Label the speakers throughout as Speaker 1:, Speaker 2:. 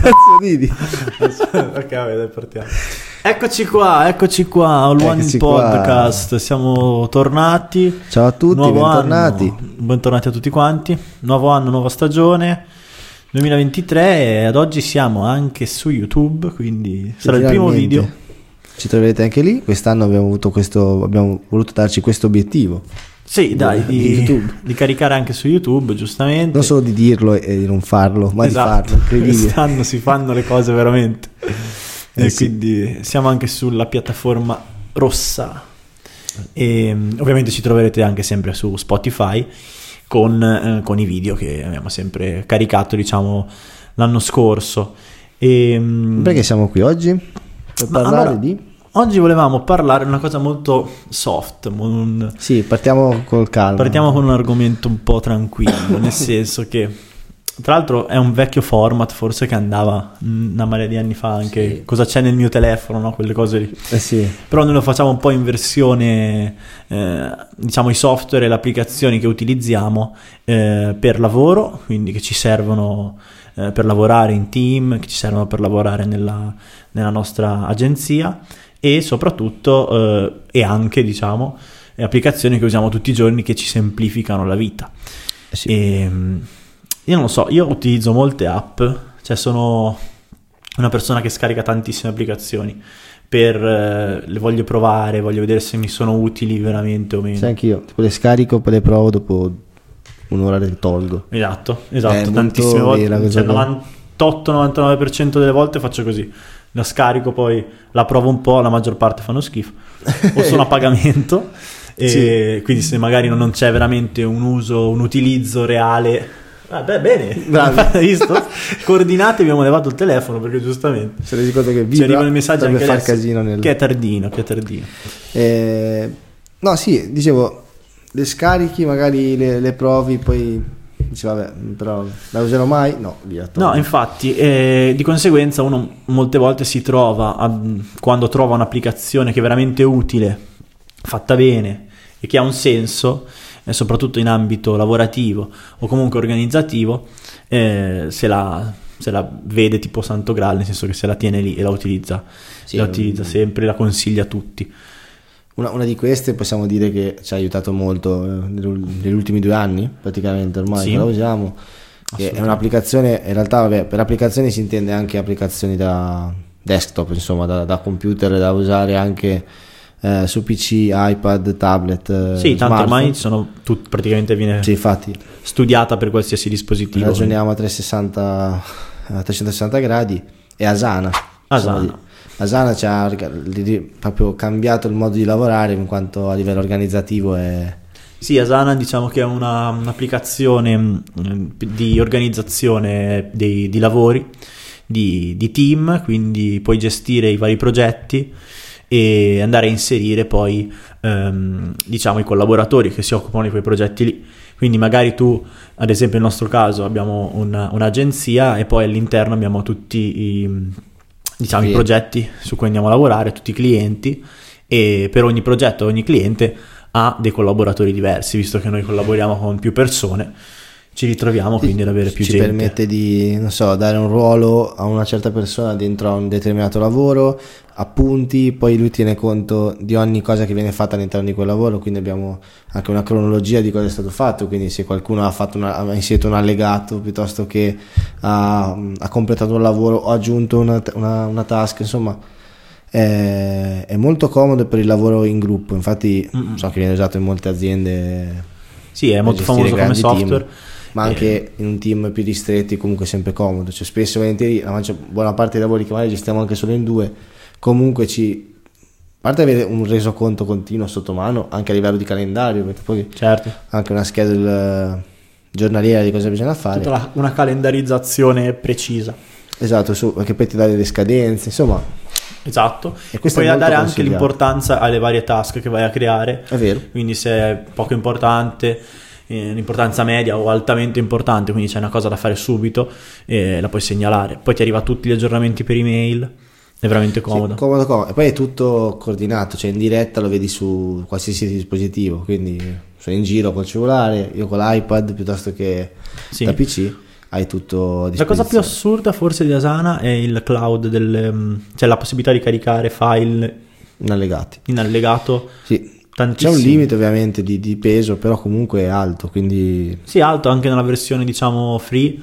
Speaker 1: cazzo ridi?
Speaker 2: ok, dai, partiamo. Eccoci qua, eccoci qua, All One in Podcast. Siamo tornati.
Speaker 1: Ciao a tutti,
Speaker 2: Nuovo
Speaker 1: bentornati.
Speaker 2: anno. Bentornati a tutti quanti. Nuovo anno, nuova stagione. 2023 e ad oggi siamo anche su YouTube, quindi sarà il primo video.
Speaker 1: Ci troverete anche lì. Quest'anno abbiamo avuto questo, abbiamo voluto darci questo obiettivo.
Speaker 2: Sì, dai,
Speaker 1: Di
Speaker 2: di, di caricare anche su YouTube, giustamente.
Speaker 1: Non solo di dirlo e di non farlo, ma
Speaker 2: Esatto.
Speaker 1: di farlo. Incredibile.
Speaker 2: Quest'anno si fanno le cose veramente.
Speaker 1: Eh
Speaker 2: e
Speaker 1: sì.
Speaker 2: quindi siamo anche sulla piattaforma rossa. E mm, ovviamente ci troverete anche sempre su Spotify con, eh, con i video che abbiamo sempre caricato, diciamo, l'anno scorso. E, mm,
Speaker 1: Perché siamo qui oggi? Per parlare
Speaker 2: allora-
Speaker 1: di...
Speaker 2: Oggi volevamo parlare di una cosa molto soft, un-
Speaker 1: Sì, partiamo col calmo.
Speaker 2: Partiamo con un argomento un po' tranquillo, nel senso che tra l'altro è un vecchio format forse che andava mm, una marea di anni fa anche
Speaker 1: Sì.
Speaker 2: cosa c'è nel mio telefono, no? quelle cose lì.
Speaker 1: Eh sì,
Speaker 2: Però noi lo facciamo un po' in versione, eh, diciamo i software e le applicazioni che utilizziamo eh, per lavoro, quindi che ci servono eh, per lavorare in team, che ci servono per lavorare nella, nella nostra agenzia e soprattutto eh, e anche diciamo eh, applicazioni che usiamo tutti i giorni che ci semplificano la vita.
Speaker 1: eh sì.
Speaker 2: E, mm, io non lo so, io utilizzo molte app, cioè sono una persona che scarica tantissime applicazioni per eh, le voglio provare, voglio vedere se mi sono utili veramente o meno.
Speaker 1: Sì, anch'io. Tipo le scarico, poi le provo, dopo un'ora le tolgo.
Speaker 2: Esatto, esatto,
Speaker 1: molto
Speaker 2: tantissime volte, cioè
Speaker 1: cosa.
Speaker 2: 98-99% delle volte faccio così. La scarico, poi la provo un po', la maggior parte fanno schifo. O sono a pagamento. E
Speaker 1: Sì.
Speaker 2: quindi se magari non- c'è veramente un uso, un utilizzo reale. Vabbè, bene,
Speaker 1: Bravi.
Speaker 2: visto? Coordinate, abbiamo levato il telefono perché giustamente
Speaker 1: Se resi conto che
Speaker 2: ci
Speaker 1: vibra,
Speaker 2: arrivano i messaggi anche
Speaker 1: far
Speaker 2: adesso,
Speaker 1: casino nel...
Speaker 2: che è tardino, che è tardino.
Speaker 1: Eh, no, sì, dicevo, le scarichi, magari le, le provi, poi dici vabbè, però la userò mai? No, via.
Speaker 2: No,
Speaker 1: tolgo.
Speaker 2: infatti, eh, di conseguenza uno molte volte si trova, a- quando trova un'applicazione che è veramente utile, fatta bene e che ha un senso, eh, soprattutto in ambito lavorativo o comunque organizzativo, eh, se, la, se la vede tipo Santo Graal, nel senso che se la tiene lì e la utilizza,
Speaker 1: Sì,
Speaker 2: la utilizza
Speaker 1: mm.
Speaker 2: sempre, la consiglia a tutti.
Speaker 1: Una, una di queste possiamo dire che ci ha aiutato molto eh, negli ultimi due anni, praticamente ormai
Speaker 2: Sì.
Speaker 1: la usiamo. È un'applicazione, in realtà vabbè, per applicazioni si intende anche applicazioni da desktop, insomma, da, da computer, da usare anche eh, su PC, iPad, tablet. eh,
Speaker 2: Sì, tanto ormai sono tut- praticamente viene
Speaker 1: Sì,
Speaker 2: studiata per qualsiasi dispositivo.
Speaker 1: ragioniamo a 360, a 360 gradi e Asana.
Speaker 2: Asana.
Speaker 1: Asana ci ha proprio cambiato il modo di lavorare in quanto a livello organizzativo è...
Speaker 2: Sì, Asana diciamo che è una- un'applicazione mh, di organizzazione dei, di lavori, di, di team, quindi puoi gestire i vari progetti e andare a inserire poi ehm, diciamo i collaboratori che si occupano di quei progetti lì. Quindi magari tu, ad esempio nel nostro caso, abbiamo una- un'agenzia e poi all'interno abbiamo tutti i, diciamo, i progetti su cui andiamo a lavorare, tutti i clienti e per ogni progetto, ogni cliente ha dei collaboratori diversi, visto che noi collaboriamo con più persone, ci ritroviamo quindi ad avere più
Speaker 1: ci
Speaker 2: gente.
Speaker 1: permette di, non so, dare un ruolo a una certa persona dentro a un determinato lavoro, appunti, poi lui tiene conto di ogni cosa che viene fatta all'interno di quel lavoro, quindi abbiamo anche una cronologia di cosa è stato fatto, quindi se qualcuno ha, fatto una, ha inserito un allegato piuttosto che ha, ha completato un lavoro o ha aggiunto una, una- una task, insomma è, è molto comodo per il lavoro in gruppo, infatti
Speaker 2: Mm-mm.
Speaker 1: so che viene usato in molte aziende
Speaker 2: Sì, è molto famoso come
Speaker 1: grandi team,
Speaker 2: software.
Speaker 1: Ma anche in un team più ristretti comunque sempre comodo. Cioè spesso e volentieri la maggior- buona parte dei lavori che magari gestiamo anche solo in due comunque ci a parte avere un resoconto continuo sotto mano anche a livello di calendario perché poi
Speaker 2: Certo,
Speaker 1: anche una schedule giornaliera di cosa bisogna fare.
Speaker 2: La- una calendarizzazione precisa.
Speaker 1: esatto su, perché poi ti dà delle scadenze insomma.
Speaker 2: Esatto,
Speaker 1: E
Speaker 2: e
Speaker 1: molto
Speaker 2: dare anche l'importanza alle varie task che vai a creare,
Speaker 1: è vero.
Speaker 2: Quindi se è poco importante, un'importanza media o altamente importante, quindi c'è una cosa da fare subito, eh, la puoi segnalare. Poi ti arriva tutti gli aggiornamenti per email, è veramente comodo.
Speaker 1: Sì, comodo, comodo. E poi è tutto coordinato, cioè in diretta lo vedi su qualsiasi dispositivo, quindi sono in giro col cellulare, io con l'iPad piuttosto che
Speaker 2: Sì.
Speaker 1: da PC, hai tutto
Speaker 2: La cosa più assurda forse di Asana è il cloud, del, mm, cioè la possibilità di caricare file
Speaker 1: in allegati.
Speaker 2: in allegato
Speaker 1: Sì, c'è
Speaker 2: tantissimo.
Speaker 1: un limite ovviamente di, di peso, però comunque è alto, quindi
Speaker 2: Sì, alto anche nella versione diciamo free,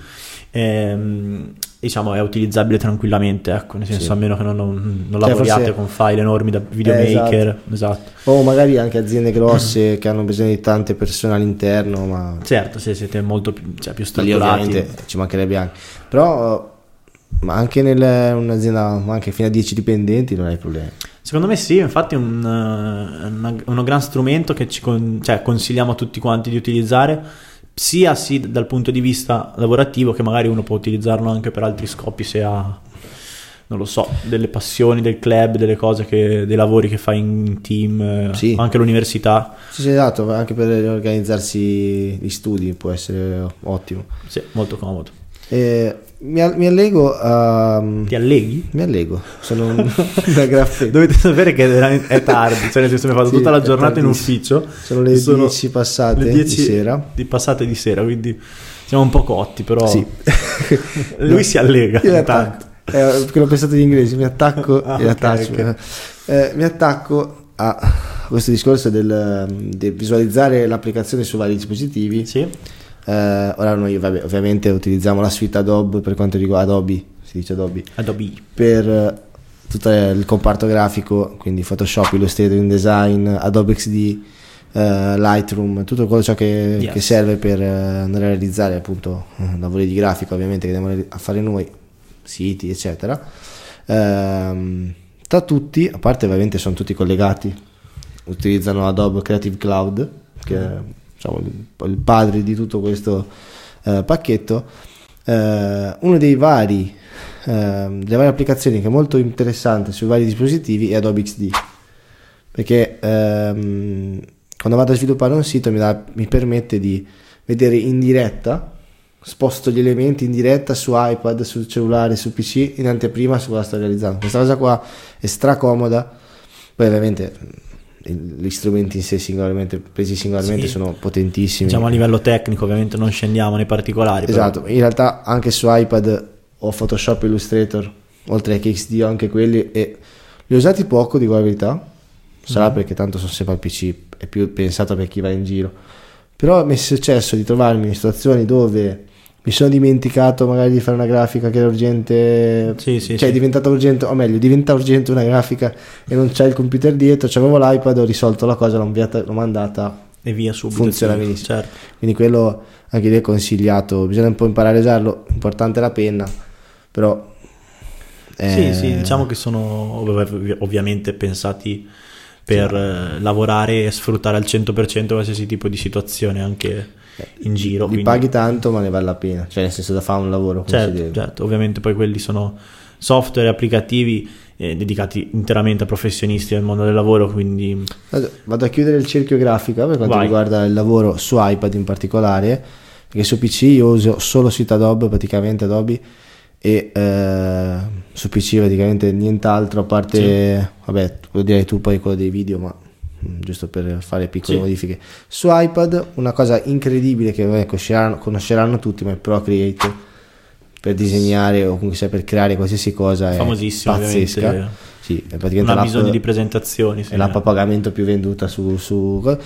Speaker 2: ehm, diciamo è utilizzabile tranquillamente, ecco, nel senso
Speaker 1: Sì.
Speaker 2: a meno che non, non, non
Speaker 1: Cioè,
Speaker 2: lavoriate
Speaker 1: forse-
Speaker 2: con file enormi da videomaker, esatto.
Speaker 1: o magari anche aziende grosse che hanno bisogno di tante persone all'interno, ma
Speaker 2: Certo, se siete molto più, cioè, più strutturati.
Speaker 1: ovviamente ci mancherebbe anche. Però ma anche in un'azienda anche fino a 10 dipendenti non hai problemi.
Speaker 2: Secondo me sì, infatti è un, eh, una- uno gran strumento che ci con- cioè, consigliamo a tutti quanti di utilizzare, sia sì dal punto di vista lavorativo che magari uno può utilizzarlo anche per altri scopi se ha, non lo so, delle passioni del club, delle cose che, dei lavori che fa in team, eh,
Speaker 1: Sì.
Speaker 2: anche all'università.
Speaker 1: Sì, sì, esatto, anche per organizzarsi gli studi può essere ottimo.
Speaker 2: Sì, molto comodo.
Speaker 1: E mi, allego a...
Speaker 2: Ti alleghi?
Speaker 1: Mi allego, sono un- una graffetta.
Speaker 2: Dovete sapere che è, tardi, cioè nel senso mi ho fatto
Speaker 1: Sì,
Speaker 2: tutta la giornata in ufficio.
Speaker 1: Sono le 10 passate
Speaker 2: le
Speaker 1: di
Speaker 2: 10
Speaker 1: sera.
Speaker 2: di passate di sera, quindi siamo un po' cotti, però
Speaker 1: Sì.
Speaker 2: lui si allega
Speaker 1: Io
Speaker 2: intanto.
Speaker 1: eh, perché l'ho pensato in inglese, mi attacco
Speaker 2: Ah,
Speaker 1: e
Speaker 2: ok,
Speaker 1: attacco.
Speaker 2: ok.
Speaker 1: Eh, mi attacco a questo discorso del, del visualizzare l'applicazione su vari dispositivi.
Speaker 2: Sì,
Speaker 1: Eh, ora noi vabbè, ovviamente utilizziamo la suite Adobe per quanto riguarda Adobe, si dice Adobe,
Speaker 2: Adobe.
Speaker 1: per eh, tutto il comparto grafico, quindi Photoshop, Illustrator, InDesign, Adobe XD, eh, Lightroom, tutto quello ciò che,
Speaker 2: Yes.
Speaker 1: che serve per eh, andare a realizzare appunto eh, lavori di grafica ovviamente che andiamo a fare noi, siti eccetera. Ehm, tra tutti, a parte ovviamente sono tutti collegati, utilizzano Adobe Creative Cloud, che è diciamo, il, padre di tutto questo eh, pacchetto. Eh, vari ehm, delle varie applicazioni che è molto interessante sui vari dispositivi è Adobe XD perché ehm, quando vado a sviluppare un sito mi, dà- mi permette di vedere in diretta sposto gli elementi in diretta su iPad, sul cellulare, su PC in anteprima su cosa sto realizzando questa cosa qua è stracomoda poi ovviamente gli strumenti in sé singolarmente presi singolarmente
Speaker 2: Sì.
Speaker 1: sono potentissimi
Speaker 2: Diciamo a livello tecnico, ovviamente non scendiamo nei particolari. però-
Speaker 1: Esatto, in realtà anche su iPad ho Photoshop e Illustrator, oltre che XD ho anche quelli e li ho usati poco, dico la verità. Sarà
Speaker 2: Mhm.
Speaker 1: perché tanto sono sempre al PC, è più pensato per chi va in giro. Però mi è successo di trovarmi in situazioni dove mi sono dimenticato magari di fare una grafica che era urgente,
Speaker 2: Sì, sì,
Speaker 1: cioè
Speaker 2: sì.
Speaker 1: è diventata urgente, o meglio, diventa urgente una grafica e non c'è il computer dietro, c'avevo l'iPad, ho risolto la cosa, l'ho, inviata, l'ho mandata
Speaker 2: E via subito.
Speaker 1: Funziona
Speaker 2: sì,
Speaker 1: benissimo.
Speaker 2: Certo.
Speaker 1: quindi quello anche lì è consigliato, bisogna un po' imparare a usarlo, importante è la penna, però...
Speaker 2: Sì,
Speaker 1: eh,
Speaker 2: sì, diciamo che sono ov- ovviamente pensati per eh, lavorare e sfruttare al 100% qualsiasi tipo di situazione anche in giro.
Speaker 1: Li
Speaker 2: quindi-
Speaker 1: paghi tanto ma ne vale la pena, cioè nel senso da fare un lavoro
Speaker 2: Certo, certo, ovviamente poi quelli sono software applicativi eh, dedicati interamente a professionisti del mondo del lavoro, quindi
Speaker 1: Vado, a chiudere il cerchio grafica per quanto
Speaker 2: Vai.
Speaker 1: riguarda il lavoro su iPad in particolare, perché su PC io uso solo suite Adobe, praticamente Adobe, e eh, su PC praticamente nient'altro a parte, vabbè, lo direi tu poi quello dei video, ma giusto per fare piccole
Speaker 2: Sì.
Speaker 1: modifiche. Su iPad una cosa incredibile che vabbè, conosceranno, conosceranno tutti, ma è Procreate per disegnare o comunque sia per creare qualsiasi cosa è
Speaker 2: famosissimo
Speaker 1: pazzesca. Sì, è
Speaker 2: Non
Speaker 1: praticamente
Speaker 2: ha
Speaker 1: l'app-
Speaker 2: bisogno di presentazioni. sì.
Speaker 1: è l'app a pagamento più venduta su, su-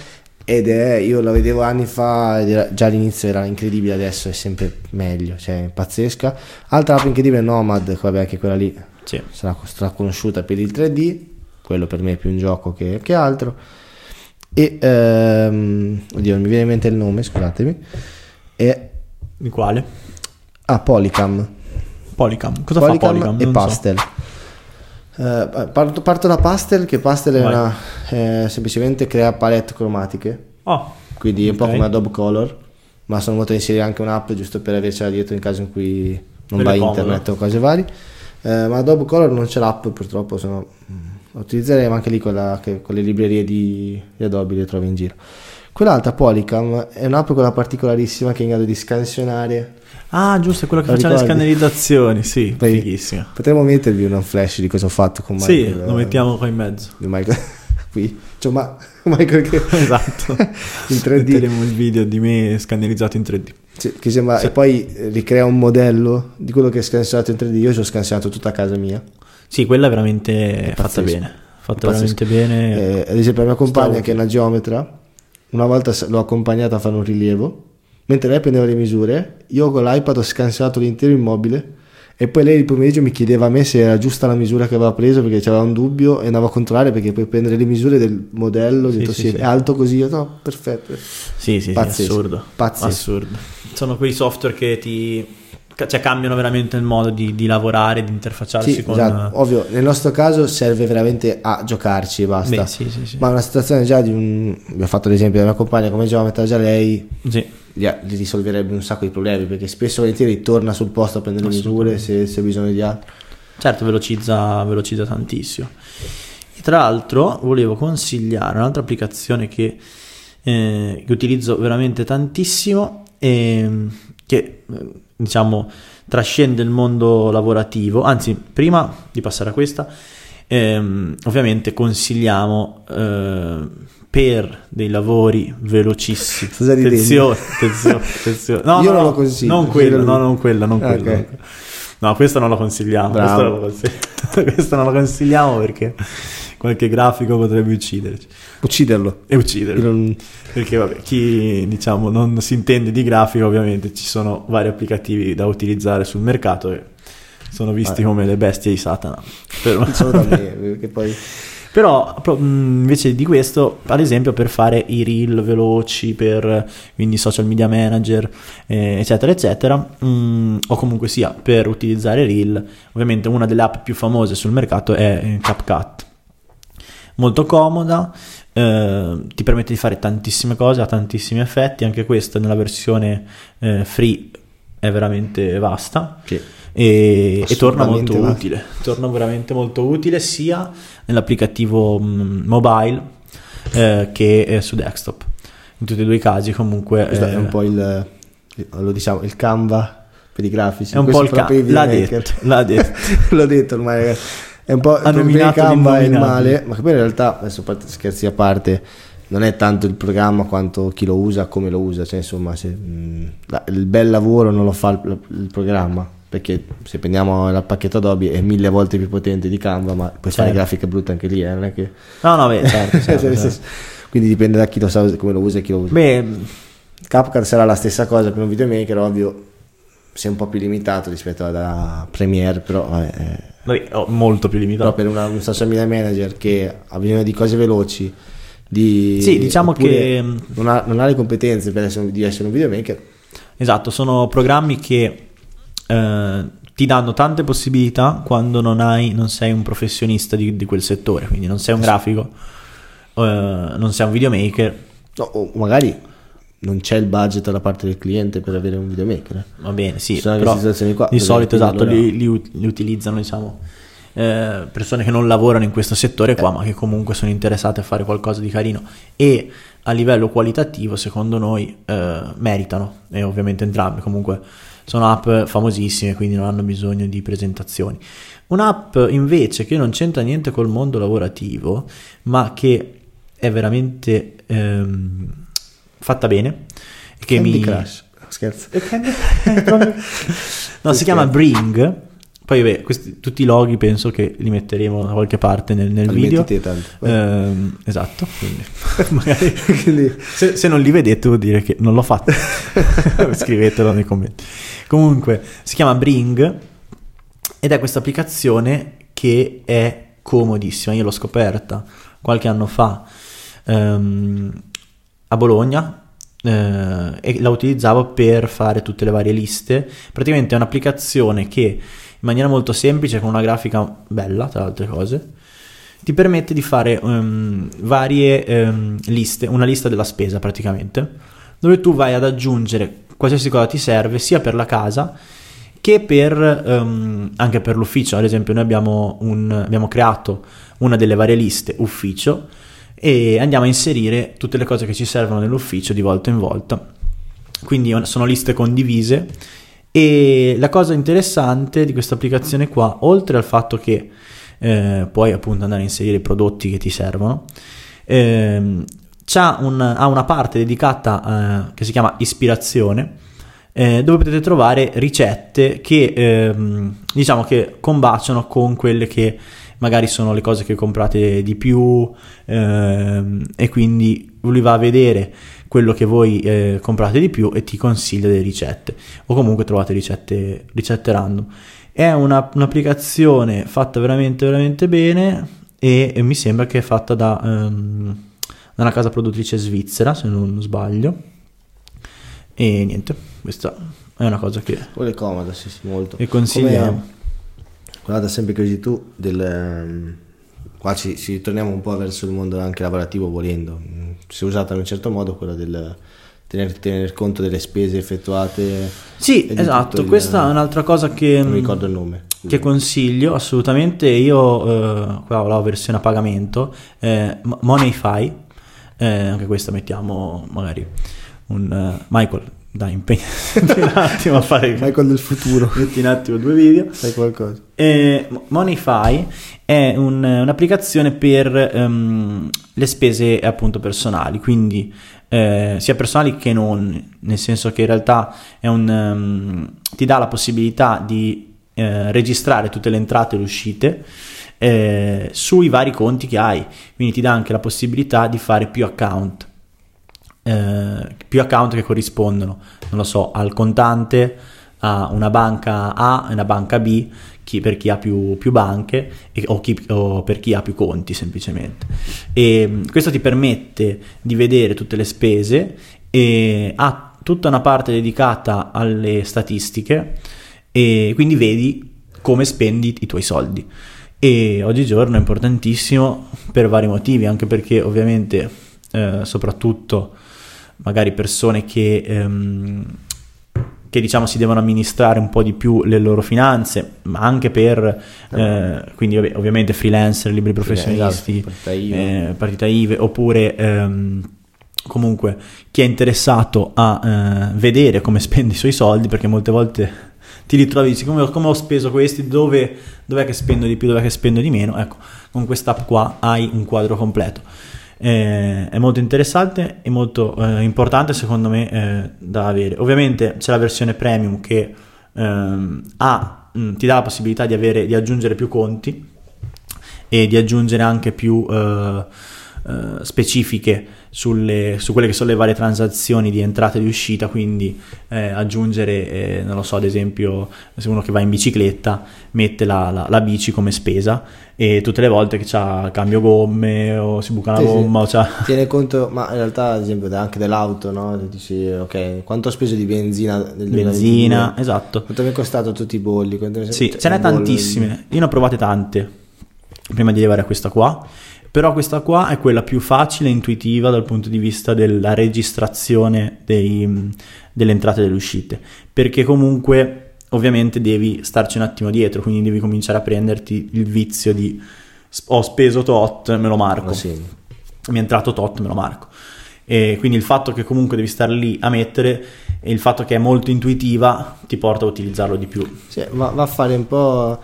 Speaker 1: ed è io la vedevo anni fa era- già all'inizio era incredibile adesso è sempre meglio cioè pazzesca altra app incredibile è Nomad vabbè anche quella lì
Speaker 2: Sì.
Speaker 1: sarà, sarà conosciuta per il 3D quello per me è più un gioco che, che altro e ehm, oddio non mi viene in mente il nome scusatemi è
Speaker 2: Di quale?
Speaker 1: ah, Polycam
Speaker 2: Polycam. Cosa
Speaker 1: Polycam
Speaker 2: fa Polycam?
Speaker 1: e
Speaker 2: Non so.
Speaker 1: Pastel. Eh, parto, parto da Pastel, che Pastel è una, eh, semplicemente crea palette cromatiche,
Speaker 2: Oh,
Speaker 1: quindi è un po' come Adobe Color, ma sono voluto inserire anche un'app giusto per avercela dietro in caso in cui non
Speaker 2: Quello
Speaker 1: va internet o cose varie. Eh, ma Adobe Color non c'è l'app purtroppo, se ma anche lì con, la- che- con le librerie di, di Adobe le trovi in giro. Quell'altra Polycam è un'app con la particolarissima che è in grado di scansionare
Speaker 2: Ah, giusto, è quello che faceva le scannerizzazioni. Sì,
Speaker 1: Poi-
Speaker 2: fighissima.
Speaker 1: Potremmo mettervi un flash di cosa ho fatto con
Speaker 2: Sì,
Speaker 1: Michael,
Speaker 2: lo
Speaker 1: eh,
Speaker 2: mettiamo qua in mezzo.
Speaker 1: di Michael qui Cioè, ma Michael che...
Speaker 2: esatto.
Speaker 1: in 3D.
Speaker 2: Metteremo il video di me scannerizzato in 3D.
Speaker 1: Sì, che sembra,
Speaker 2: Sì.
Speaker 1: E poi ricrea un modello di quello che è scansionato in 3D. Io ci ho scansionato tutta casa mia.
Speaker 2: Sì, quella è veramente fatta bene. Fatta veramente bene.
Speaker 1: Eh, ad esempio, la mia compagna,
Speaker 2: Stavo-
Speaker 1: che è una geometra, una volta l'ho accompagnata a fare un rilievo. Mentre lei prendeva le misure, io con l'iPad ho scansionato l'intero immobile. E poi lei il pomeriggio mi chiedeva a me se era giusta la misura che aveva preso perché c'aveva un dubbio e andavo a controllare perché puoi prendere le misure del modello. Ho
Speaker 2: Sì,
Speaker 1: detto
Speaker 2: sì,
Speaker 1: sì, è alto così. Io no, perfetto.
Speaker 2: Sì, sì, sì,
Speaker 1: Pazzesco.
Speaker 2: assurdo.
Speaker 1: Pazzesco.
Speaker 2: Assurdo. Sono quei software che ti cioè, cambiano veramente il modo di, di lavorare, di interfacciarsi
Speaker 1: Sì,
Speaker 2: con
Speaker 1: esatto. Ovvio, nel nostro caso serve veramente a giocarci e basta.
Speaker 2: Beh, sì, sì, sì.
Speaker 1: Ma una situazione già di un. Abbiamo fatto l'esempio della mia compagna come geometra, già lei
Speaker 2: Sì.
Speaker 1: gli, risolverebbe un sacco di problemi perché spesso volentieri torna sul posto a prendere le misure se, se ha bisogno di altro.
Speaker 2: Certo, velocizza, velocizza tantissimo. E tra l'altro volevo consigliare un'altra applicazione che, eh, che utilizzo veramente tantissimo e che eh, diciamo trascende il mondo lavorativo. Anzi, prima di passare a questa, ehm, ovviamente consigliamo eh, per dei lavori velocissimi. Attenzione, attenzione, attenzione. No,
Speaker 1: Io
Speaker 2: no,
Speaker 1: non
Speaker 2: no,
Speaker 1: lo consiglio.
Speaker 2: Non quella,
Speaker 1: Quello-
Speaker 2: no, non quella, non
Speaker 1: Ah,
Speaker 2: quella.
Speaker 1: ok.
Speaker 2: non quella. No, questa non la consigliamo. Questa la, consigliamo. questa non la consigliamo perché qualche grafico potrebbe ucciderci.
Speaker 1: Ucciderlo.
Speaker 2: E ucciderlo.
Speaker 1: Non-
Speaker 2: Perché vabbè, chi diciamo non si intende di grafica, ovviamente ci sono vari applicativi da utilizzare sul mercato e sono visti
Speaker 1: Ah.
Speaker 2: come le bestie di Satana. Per-
Speaker 1: Solo da me, perché poi
Speaker 2: Però pro- mh, invece di questo, ad esempio per fare i reel veloci, per quindi social media manager, eh, eccetera, eccetera, mh, o comunque sia per utilizzare reel, ovviamente una delle app più famose sul mercato è eh, CapCut. Molto comoda, eh, ti permette di fare tantissime cose, ha tantissimi effetti, anche questa nella versione eh, free è veramente vasta e, e torna molto
Speaker 1: vasta.
Speaker 2: utile. Torna veramente molto utile sia nell'applicativo mh, mobile eh, che eh, su desktop. In tutti e due i casi, comunque,
Speaker 1: questo
Speaker 2: eh,
Speaker 1: è un po' il, lo diciamo, il Canva per i grafici.
Speaker 2: è un
Speaker 1: Questo
Speaker 2: po' il ca-
Speaker 1: proprio i
Speaker 2: l'ha detto, l'ha detto.
Speaker 1: L'ho detto ormai, ragazzi. È un po'
Speaker 2: Ha nominato
Speaker 1: il male, ma che poi in realtà, adesso scherzi a parte, non è tanto il programma quanto chi lo usa, come lo usa. Cioè, insomma, se, mh, la- il bel lavoro non lo fa il, il programma. Perché se prendiamo il pacchetto Adobe è mille volte più potente di Canva, ma puoi fare
Speaker 2: Certo.
Speaker 1: grafiche brutte anche lì, eh, non è che...
Speaker 2: No, no, beh, certo,
Speaker 1: Cioè,
Speaker 2: certo,
Speaker 1: nel
Speaker 2: certo.
Speaker 1: Quindi dipende da chi lo sa, come lo usa e chi lo usa.
Speaker 2: Beh,
Speaker 1: CapCut sarà la stessa cosa per un videomaker, ovvio, sei un po' più limitato rispetto a Premiere, però eh,
Speaker 2: vabbè, oh, molto più
Speaker 1: però
Speaker 2: limitato.
Speaker 1: per una- un social media manager che ha bisogno di cose veloci, di,
Speaker 2: Sì, diciamo che-
Speaker 1: non ha, non ha le competenze per essere, di essere un videomaker,
Speaker 2: Esatto, sono programmi che eh, ti danno tante possibilità quando non, hai, non sei un professionista di, di quel settore, quindi non sei un grafico, eh, non sei un videomaker,
Speaker 1: no, o magari non c'è il budget da parte del cliente per avere un videomaker. eh.
Speaker 2: va bene, sì,
Speaker 1: Ci sono
Speaker 2: però
Speaker 1: situazioni qua,
Speaker 2: di solito esatto,
Speaker 1: allora-
Speaker 2: li, li li utilizzano diciamo, eh, persone che non lavorano in questo settore qua, ma che comunque sono interessate a fare qualcosa di carino e a livello qualitativo, secondo noi, eh, meritano, e ovviamente entrambi comunque sono app famosissime, quindi non hanno bisogno di presentazioni. Un'app invece che non c'entra niente col mondo lavorativo, ma che è veramente ehm, fatta bene, che
Speaker 1: Candy
Speaker 2: mi...
Speaker 1: Crush, scherzo.
Speaker 2: No, si chiama Bring. Poi, vabbè, questi, tutti i loghi penso che li metteremo da qualche parte nel, nel video. Ehm, esatto, quindi magari
Speaker 1: Quindi-
Speaker 2: se, se non li vedete vuol dire che non l'ho fatto. Scrivetelo nei commenti. Comunque, si chiama Bring ed è questa applicazione che è comodissima. Io l'ho scoperta qualche anno fa ehm, a Bologna eh, e la utilizzavo per fare tutte le varie liste. Praticamente è un'applicazione che in maniera molto semplice, con una grafica bella, tra altre cose, ti permette di fare ehm, varie ehm, liste, una lista della spesa praticamente, dove tu vai ad aggiungere qualsiasi cosa ti serve, sia per la casa che per, ehm, anche per l'ufficio. Ad esempio, noi abbiamo, un- abbiamo creato una delle varie liste ufficio e andiamo a inserire tutte le cose che ci servono nell'ufficio di volta in volta. Quindi sono liste condivise e la cosa interessante di questa applicazione qua, oltre al fatto che eh, puoi appunto andare a inserire i prodotti che ti servono, ehm, un- ha una parte dedicata eh, che si chiama ispirazione, eh, dove potete trovare ricette che ehm, diciamo che combaciano con quelle che magari sono le cose che comprate di più ehm, e quindi lui va a vedere quello che voi eh, comprate di più e ti consiglia delle ricette o comunque trovate ricette, ricette random. È una- un'applicazione fatta veramente veramente bene e, e mi sembra che è fatta da, ehm, da una casa produttrice svizzera se non sbaglio e niente, questa è una cosa che,
Speaker 1: Quello è comodo, sì, sì, molto.
Speaker 2: che consigliamo.
Speaker 1: Come, guarda, sempre che dici tu, del, ehm, qua ci, ci ritorniamo un po' verso il mondo anche lavorativo volendo. Mm, Si è usata in un certo modo quella del tener, tener conto delle spese effettuate.
Speaker 2: Sì, esatto,
Speaker 1: il-
Speaker 2: questa è un'altra cosa che,
Speaker 1: Non mi ricordo il nome.
Speaker 2: che consiglio assolutamente. Io eh, qua ho la versione a pagamento, eh, Mo- Moneyfy, eh, anche questa mettiamo magari un eh, Michael, dai, impegnati un attimo a fare
Speaker 1: Michael del futuro,
Speaker 2: metti un attimo due video.
Speaker 1: sai qualcosa?
Speaker 2: Eh, Moneyfy è un- un'applicazione per ehm, le spese appunto personali, quindi eh, sia personali che non, nel senso che in realtà è un, ehm, ti dà la possibilità di eh, registrare tutte le entrate e le uscite eh, sui vari conti che hai, quindi ti dà anche la possibilità di fare più account. Più account che corrispondono, non lo so, al contante, a una banca A e una banca B chi- per chi ha più, più banche e- o, chi- o per chi ha più conti semplicemente. E mh, questo ti permette di vedere tutte le spese e ha tutta una parte dedicata alle statistiche e quindi vedi come spendi i tuoi soldi. E oggigiorno è importantissimo per vari motivi, anche perché ovviamente eh, soprattutto magari persone che, ehm, che diciamo si devono amministrare un po' di più le loro finanze, ma anche per eh, quindi ov- ovviamente freelancer, liberi professionisti,
Speaker 1: partita IVA.
Speaker 2: eh, partita IVE oppure ehm, comunque chi è interessato a eh, vedere come spende i suoi soldi perché molte volte ti ritrovi dici come, come ho speso questi, dove, dov'è che spendo di più, dov'è che spendo di meno, ecco con quest'app qua hai un quadro completo. Eh, è molto interessante e molto eh, importante secondo me eh, da avere. Ovviamente c'è la versione premium che ehm, ha, mh, ti dà la possibilità di, avere, di aggiungere più conti e di aggiungere anche più eh, eh, specifiche sulle, su quelle che sono le varie transazioni di entrata e di uscita, quindi eh, aggiungere, eh, non lo so, ad esempio, se uno che va in bicicletta mette la, la- la bici come spesa e tutte le volte che c'ha cambio gomme o si buca una
Speaker 1: Sì, sì.
Speaker 2: gomma o c'ha...
Speaker 1: Tiene conto, ma in realtà ad esempio anche dell'auto, no? Dici, ok, quanto ho speso di benzina nel
Speaker 2: benzina,
Speaker 1: 2022?
Speaker 2: esatto.
Speaker 1: Quanto mi è costato tutti i bolli? Quanto
Speaker 2: Sì,
Speaker 1: cioè,
Speaker 2: ce n'è tantissime. Io ne ho provate tante prima di arrivare a questa qua. Però questa qua è quella più facile e intuitiva dal punto di vista della registrazione dei- delle entrate e delle uscite. Perché comunque, ovviamente, devi starci un attimo dietro. Quindi devi cominciare a prenderti il vizio di "S- ho speso tot, me lo marco.
Speaker 1: Ma sì.
Speaker 2: Mi è entrato tot, me lo marco. E quindi il fatto che comunque devi stare lì a mettere e il fatto che è molto intuitiva ti porta a utilizzarlo di più.
Speaker 1: Sì, va, va a fare un po'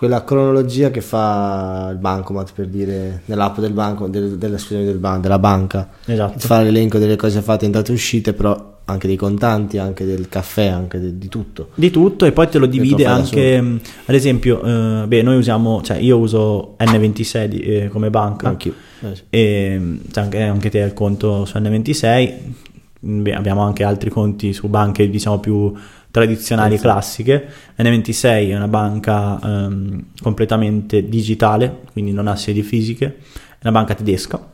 Speaker 1: quella cronologia che fa il bancomat per dire nell'app del banco, del, della, scusami, del ban- della banca.
Speaker 2: Esatto.
Speaker 1: Fa l'elenco delle cose fatte entrate e uscite, però anche dei contanti, anche del caffè, anche de- di tutto.
Speaker 2: Di tutto e poi te lo divide anche, mh, ad esempio, eh, beh, noi usiamo, cioè io uso N26 di- eh, come banca
Speaker 1: Anch'io. Eh, sì.
Speaker 2: e cioè, anche, anche te hai il conto su N26, Beh, abbiamo anche altri conti su banche diciamo più tradizionali
Speaker 1: Sì.
Speaker 2: classiche. N26 è una banca ehm, completamente digitale, quindi non ha sedi fisiche, è una banca tedesca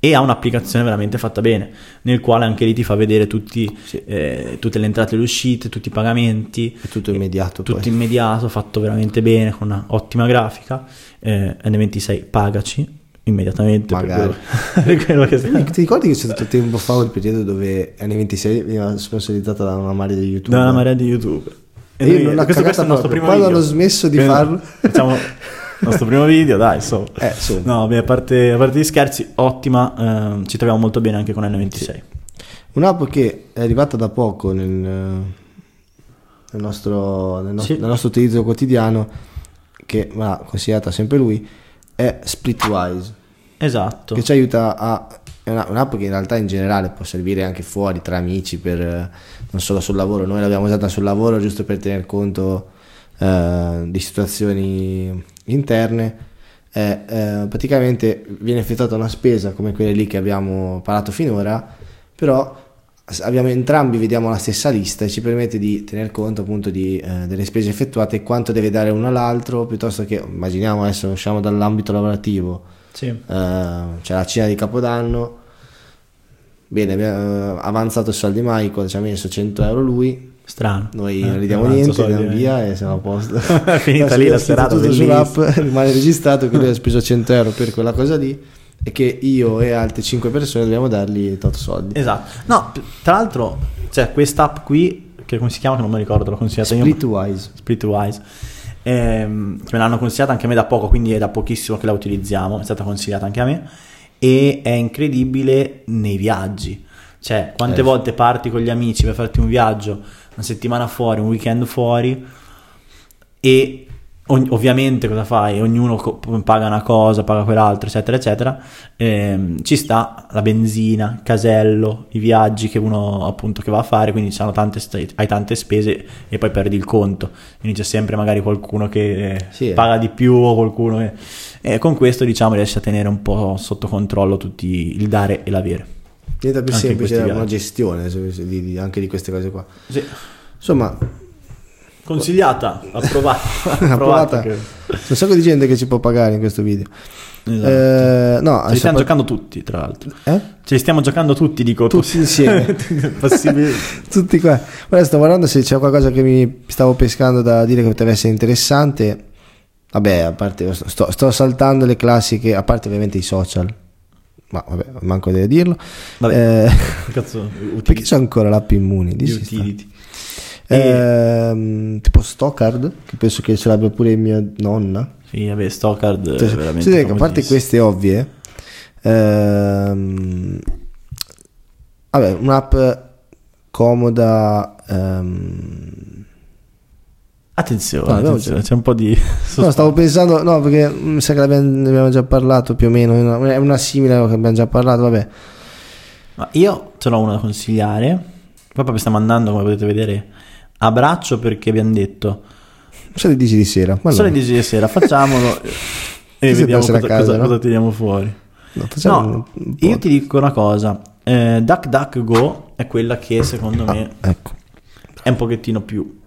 Speaker 2: e ha un'applicazione veramente fatta bene, nel quale anche lì ti fa vedere tutti,
Speaker 1: Sì.
Speaker 2: eh, tutte le entrate e le uscite, tutti i pagamenti,
Speaker 1: È tutto immediato.
Speaker 2: tutto
Speaker 1: poi.
Speaker 2: immediato, fatto veramente bene, con una ottima grafica. Eh, N26 pagaci immediatamente per
Speaker 1: Magari.
Speaker 2: quello, per quello
Speaker 1: Ti ricordi che c'è stato tempo fa un periodo dove N26 veniva sponsorizzata da una marea di YouTube?
Speaker 2: da una marea di YouTube.
Speaker 1: E io non l'ho
Speaker 2: questo, questo è il nostro primo
Speaker 1: Quando
Speaker 2: video.
Speaker 1: hanno smesso di
Speaker 2: Quindi
Speaker 1: farlo.
Speaker 2: Facciamo il nostro primo video, dai, insomma.
Speaker 1: Eh, insomma.
Speaker 2: No, beh, a parte, a parte gli scherzi, ottima, ehm, ci troviamo molto bene anche con N26.
Speaker 1: Un'app che è arrivata da poco nel, nel nostro, nel, nostro,
Speaker 2: Sì.
Speaker 1: nel nostro utilizzo quotidiano, che ha consigliata sempre lui, è Splitwise.
Speaker 2: Esatto.
Speaker 1: che ci aiuta a è una- un'app che in realtà in generale può servire anche fuori tra amici per eh, non solo sul lavoro noi l'abbiamo usata sul lavoro giusto per tener conto eh, di situazioni interne Eh, eh, praticamente viene effettuata una spesa come quelle lì che abbiamo parlato finora però abbiamo entrambi vediamo la stessa lista e ci permette di tener conto appunto di, eh, delle spese effettuate e quanto deve dare uno all'altro piuttosto che immaginiamo adesso usciamo dall'ambito lavorativo
Speaker 2: Sì.
Speaker 1: eh, c'è la cena di Capodanno. Bene, abbiamo eh, avanzato soldi Michael, ci ha messo 100 euro lui,
Speaker 2: Strano.
Speaker 1: noi
Speaker 2: Eh,
Speaker 1: non gli diamo
Speaker 2: avanzo
Speaker 1: niente, andiamo
Speaker 2: eh.
Speaker 1: via e siamo a posto.
Speaker 2: Finita lì la serata,
Speaker 1: tutto sull'app, rimane registrato che lui ha speso 100 euro per quella cosa lì e che io e altre 5 persone dobbiamo dargli tot soldi.
Speaker 2: Esatto. No, tra l'altro, c'è quest'app qui, che come si chiama, che non mi ricordo, l'ho consigliata io.
Speaker 1: Splitwise.
Speaker 2: Splitwise. Ehm, me l'hanno consigliata anche a me da poco, quindi è da pochissimo che la utilizziamo, è stata consigliata anche a me e è incredibile nei viaggi. Cioè, quante
Speaker 1: Eh.
Speaker 2: volte parti con gli amici per farti un viaggio, una settimana fuori, un weekend fuori e ogn- ovviamente cosa fai? Ognuno co- paga una cosa, paga quell'altro, eccetera, eccetera. Ehm, ci sta la benzina, il casello, i viaggi che uno appunto che va a fare, quindi tante sta- hai tante spese e poi perdi il conto. Quindi c'è sempre magari qualcuno che eh,
Speaker 1: Sì, eh.
Speaker 2: paga di più o qualcuno che... E con questo diciamo riesci a tenere un po' sotto controllo tutti il dare e l'avere.
Speaker 1: Diventa più
Speaker 2: Anche
Speaker 1: semplice una
Speaker 2: viaggi.
Speaker 1: gestione di- di- anche di queste cose qua.
Speaker 2: Sì.
Speaker 1: Insomma,
Speaker 2: Consigliata, approvata.
Speaker 1: approvata. c'è un sacco di gente che ci può pagare in questo video.
Speaker 2: Esatto.
Speaker 1: Eh, no,
Speaker 2: Ce li stiamo
Speaker 1: sappa-
Speaker 2: giocando tutti, tra l'altro.
Speaker 1: Eh?
Speaker 2: Ce li stiamo giocando tutti, dico.
Speaker 1: Tutti insieme.
Speaker 2: Possibile.
Speaker 1: Tutti qua. Ora sto guardando se c'è qualcosa che mi stavo pescando da dire che potrebbe essere interessante. Vabbè, a parte sto, sto saltando le classiche, a parte ovviamente i social. Ma vabbè, manco deve dirlo.
Speaker 2: Vabbè.
Speaker 1: Eh,
Speaker 2: Cazzo,
Speaker 1: perché c'è ancora l'app Immuni?
Speaker 2: di
Speaker 1: Dici sta. Ehm, tipo Stockard, che penso che ce l'abbia pure mia nonna.
Speaker 2: Sì, vabbè, Stockard
Speaker 1: Cioè,
Speaker 2: veramente
Speaker 1: sì, a parte queste ovvie, ehm, vabbè, un'app comoda. ehm,
Speaker 2: Attenzione,
Speaker 1: No,
Speaker 2: attenzione, c'è un po' di...
Speaker 1: No, stavo pensando, no, perché mi sa che ne abbiamo già parlato più o meno. è una- simile che abbiamo già parlato, vabbè.
Speaker 2: Ma io ce n'ho una da consigliare. Poi proprio stiamo andando, come potete vedere, a braccio perché abbiamo detto...
Speaker 1: Sono le 10 di sera. Ma
Speaker 2: Sono
Speaker 1: no.
Speaker 2: le 10 di sera, facciamolo e vediamo cosa,
Speaker 1: casa,
Speaker 2: cosa-
Speaker 1: no?
Speaker 2: cosa tiriamo fuori.
Speaker 1: No,
Speaker 2: No, io ti dico una cosa. Eh, DuckDuckGo è quella che secondo me
Speaker 1: Ah, ecco.
Speaker 2: è un pochettino più...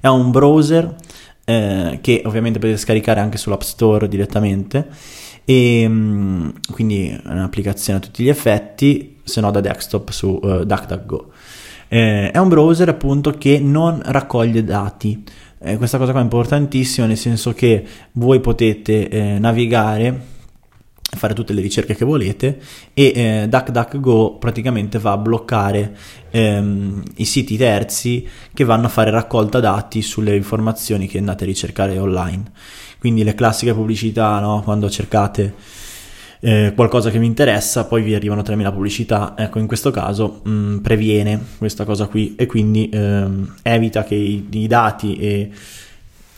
Speaker 2: È un browser eh, che ovviamente potete scaricare anche sull'App Store direttamente e mm, quindi è un'applicazione a tutti gli effetti, se no da desktop su eh, DuckDuckGo. Eh, è un browser appunto che non raccoglie dati. Eh, questa cosa qua è importantissima nel senso che voi potete eh, navigare fare tutte le ricerche che volete e eh, DuckDuckGo praticamente va a bloccare ehm, i siti terzi che vanno a fare raccolta dati sulle informazioni che andate a ricercare online. Quindi le classiche pubblicità, no? quando cercate eh, qualcosa che vi interessa, poi vi arrivano 3.000 pubblicità, ecco in questo caso mh, previene questa cosa qui e quindi ehm, evita che i, i dati e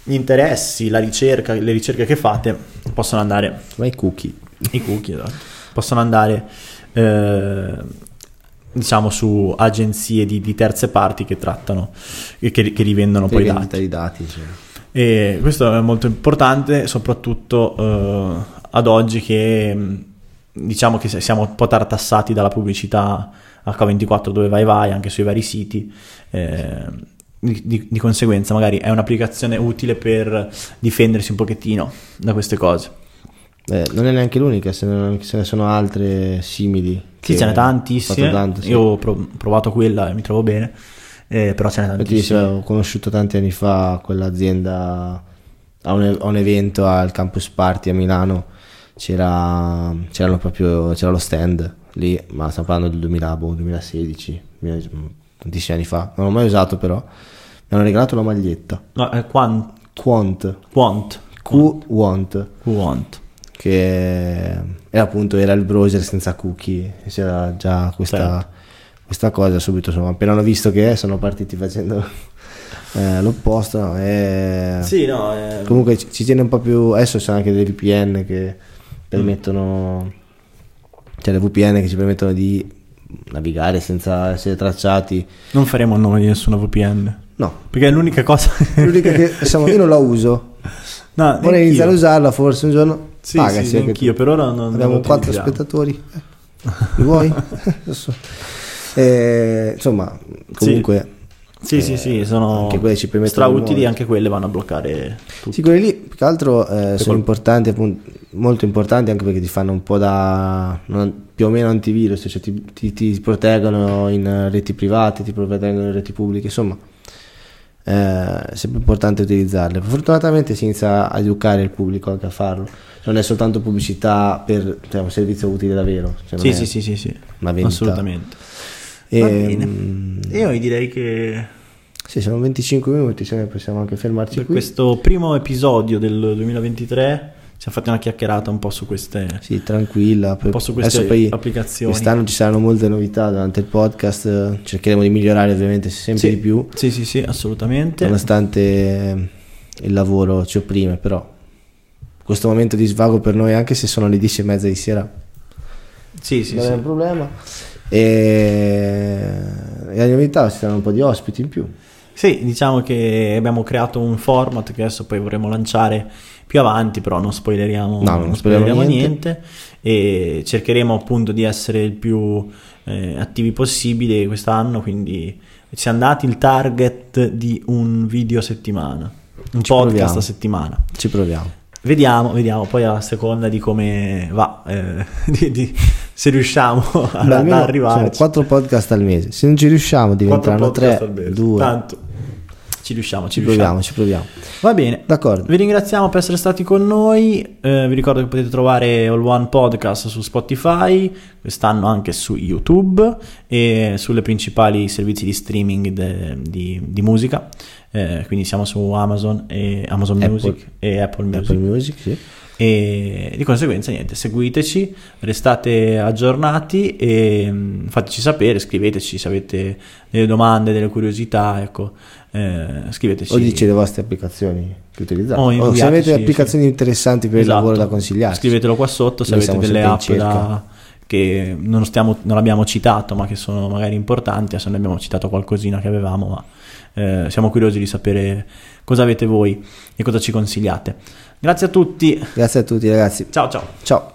Speaker 2: gli interessi, la ricerca, le ricerche che fate possano andare
Speaker 1: Ma i cookie.
Speaker 2: i cookie esatto. possono andare eh, diciamo su agenzie di, di terze parti che trattano e che, che rivendono poi i
Speaker 1: Per
Speaker 2: dati
Speaker 1: di dati. cioè.
Speaker 2: e questo è molto importante soprattutto eh, ad oggi che mh, diciamo che siamo un po' tartassati dalla pubblicità H24 dove vai vai anche sui vari siti eh, di, di- conseguenza magari è un'applicazione utile per difendersi un pochettino da queste cose
Speaker 1: Eh, non è neanche l'unica, se ne, se ne sono altre simili.
Speaker 2: Sì, ce
Speaker 1: ho
Speaker 2: tantissime.
Speaker 1: tanto, sì.
Speaker 2: Io ho pro- provato quella e mi trovo bene, eh, però ce
Speaker 1: Infatti,
Speaker 2: tantissime.
Speaker 1: ho conosciuto tanti anni fa quell'azienda a un, a un evento al Campus Party a Milano. C'era, c'erano proprio, c'era lo stand lì, ma stiamo parlando del 2000, boh, 2016, 2000 tantissimi anni fa. Non l'ho mai usato, però. Mi hanno regalato la maglietta.
Speaker 2: No, eh, quan-
Speaker 1: Quant.
Speaker 2: Quant.
Speaker 1: Q-Want.
Speaker 2: Quant.
Speaker 1: Che era appunto era il browser senza cookie. C'era già questa,
Speaker 2: Certo.
Speaker 1: questa cosa subito. Insomma, appena hanno visto che sono partiti facendo eh, l'opposto. no, e-
Speaker 2: Sì, no, eh,
Speaker 1: Comunque ci, ci tiene un po' più. Adesso c'è anche dei VPN che permettono C'è le VPN che ci permettono di navigare senza essere tracciati.
Speaker 2: Non faremo il nome di nessuna VPN.
Speaker 1: No,
Speaker 2: Perché è l'unica cosa.
Speaker 1: l'unica che diciamo, io non la uso.
Speaker 2: No,
Speaker 1: Vorrei iniziare a usarla forse un giorno.
Speaker 2: Sì,
Speaker 1: Pagaci
Speaker 2: sì, anch'io, per ora non-
Speaker 1: Abbiamo quattro spettatori. Eh, Li vuoi? Eh, insomma, comunque.
Speaker 2: Sì, sì, sì, sono
Speaker 1: Anche quelle ci
Speaker 2: utili, anche quelle vanno a bloccare tutto.
Speaker 1: Sì, quelli lì più che altro eh, sono
Speaker 2: col-
Speaker 1: importanti, appunto, molto importanti anche perché ti fanno un po' da non- più o meno antivirus, cioè ti, ti- ti proteggono in reti private, ti proteggono in reti pubbliche, insomma, eh, è sempre importante utilizzarle. Fortunatamente si inizia a educare il pubblico anche a farlo, non è soltanto pubblicità per cioè, un servizio utile davvero, cioè
Speaker 2: Sì, sì, sì, sì, sì. Assolutamente.
Speaker 1: E,
Speaker 2: Va bene.
Speaker 1: mm,
Speaker 2: Io direi che
Speaker 1: sì, sono 25 minuti, se ne possiamo anche fermarci
Speaker 2: per
Speaker 1: qui.
Speaker 2: questo primo episodio del 2023 ci siamo fatti una chiacchierata un po' su queste,
Speaker 1: Sì, tranquilla.
Speaker 2: un po' su queste
Speaker 1: poi
Speaker 2: applicazioni.
Speaker 1: quest'anno ci saranno molte novità durante il podcast. Cercheremo di migliorare ovviamente sempre
Speaker 2: Sì.
Speaker 1: di più,
Speaker 2: Sì, sì, sì, assolutamente.
Speaker 1: nonostante il lavoro ci opprime, però questo momento di svago per noi, anche se sono le 10 e mezza di sera,
Speaker 2: Sì, sì,
Speaker 1: non
Speaker 2: sì.
Speaker 1: è un problema. E, e la novità ci saranno un po' di ospiti in più.
Speaker 2: Sì, diciamo che abbiamo creato un format che adesso poi vorremmo lanciare più avanti, però non spoileriamo,
Speaker 1: No, non spoileriamo
Speaker 2: niente. e cercheremo appunto di essere il più eh, attivi possibile quest'anno, quindi ci siamo dati il target di un video a settimana, un
Speaker 1: Ci
Speaker 2: podcast
Speaker 1: proviamo.
Speaker 2: a settimana.
Speaker 1: Ci proviamo.
Speaker 2: Vediamo, vediamo, poi a seconda di come va, eh, di- di- se riusciamo ad, ad arrivare.
Speaker 1: sono 4 podcast al mese. Se non ci riusciamo, diventeranno 3, 2.
Speaker 2: Tanto ci riusciamo, ci,
Speaker 1: Ci
Speaker 2: riusciamo.
Speaker 1: proviamo, ci proviamo.
Speaker 2: Va bene.
Speaker 1: D'accordo.
Speaker 2: Vi ringraziamo per essere stati con noi. eh, vi ricordo che potete trovare All One Podcast su Spotify, quest'anno anche su YouTube e sulle principali servizi di streaming de- di, di musica. Eh, quindi siamo su Amazon, e Amazon
Speaker 1: Apple.
Speaker 2: Music e Apple Music.
Speaker 1: Apple Music, sì.
Speaker 2: E di conseguenza, niente, seguiteci, restate aggiornati e mm, fateci sapere, scriveteci se avete delle domande, delle curiosità, ecco, eh, scriveteci.
Speaker 1: O dice le vostre applicazioni che utilizzate.
Speaker 2: O
Speaker 1: O, se avete
Speaker 2: sì.
Speaker 1: applicazioni interessanti per
Speaker 2: Esatto.
Speaker 1: il lavoro da consigliarci.
Speaker 2: Scrivetelo qua sotto se
Speaker 1: Noi
Speaker 2: avete delle app da- che non, stiamo, non abbiamo citato ma che sono magari importanti, adesso ne abbiamo citato qualcosina che avevamo, ma eh, siamo curiosi di sapere cosa avete voi e cosa ci consigliate. Grazie a tutti,
Speaker 1: Grazie a tutti ragazzi.
Speaker 2: ciao ciao.
Speaker 1: Ciao.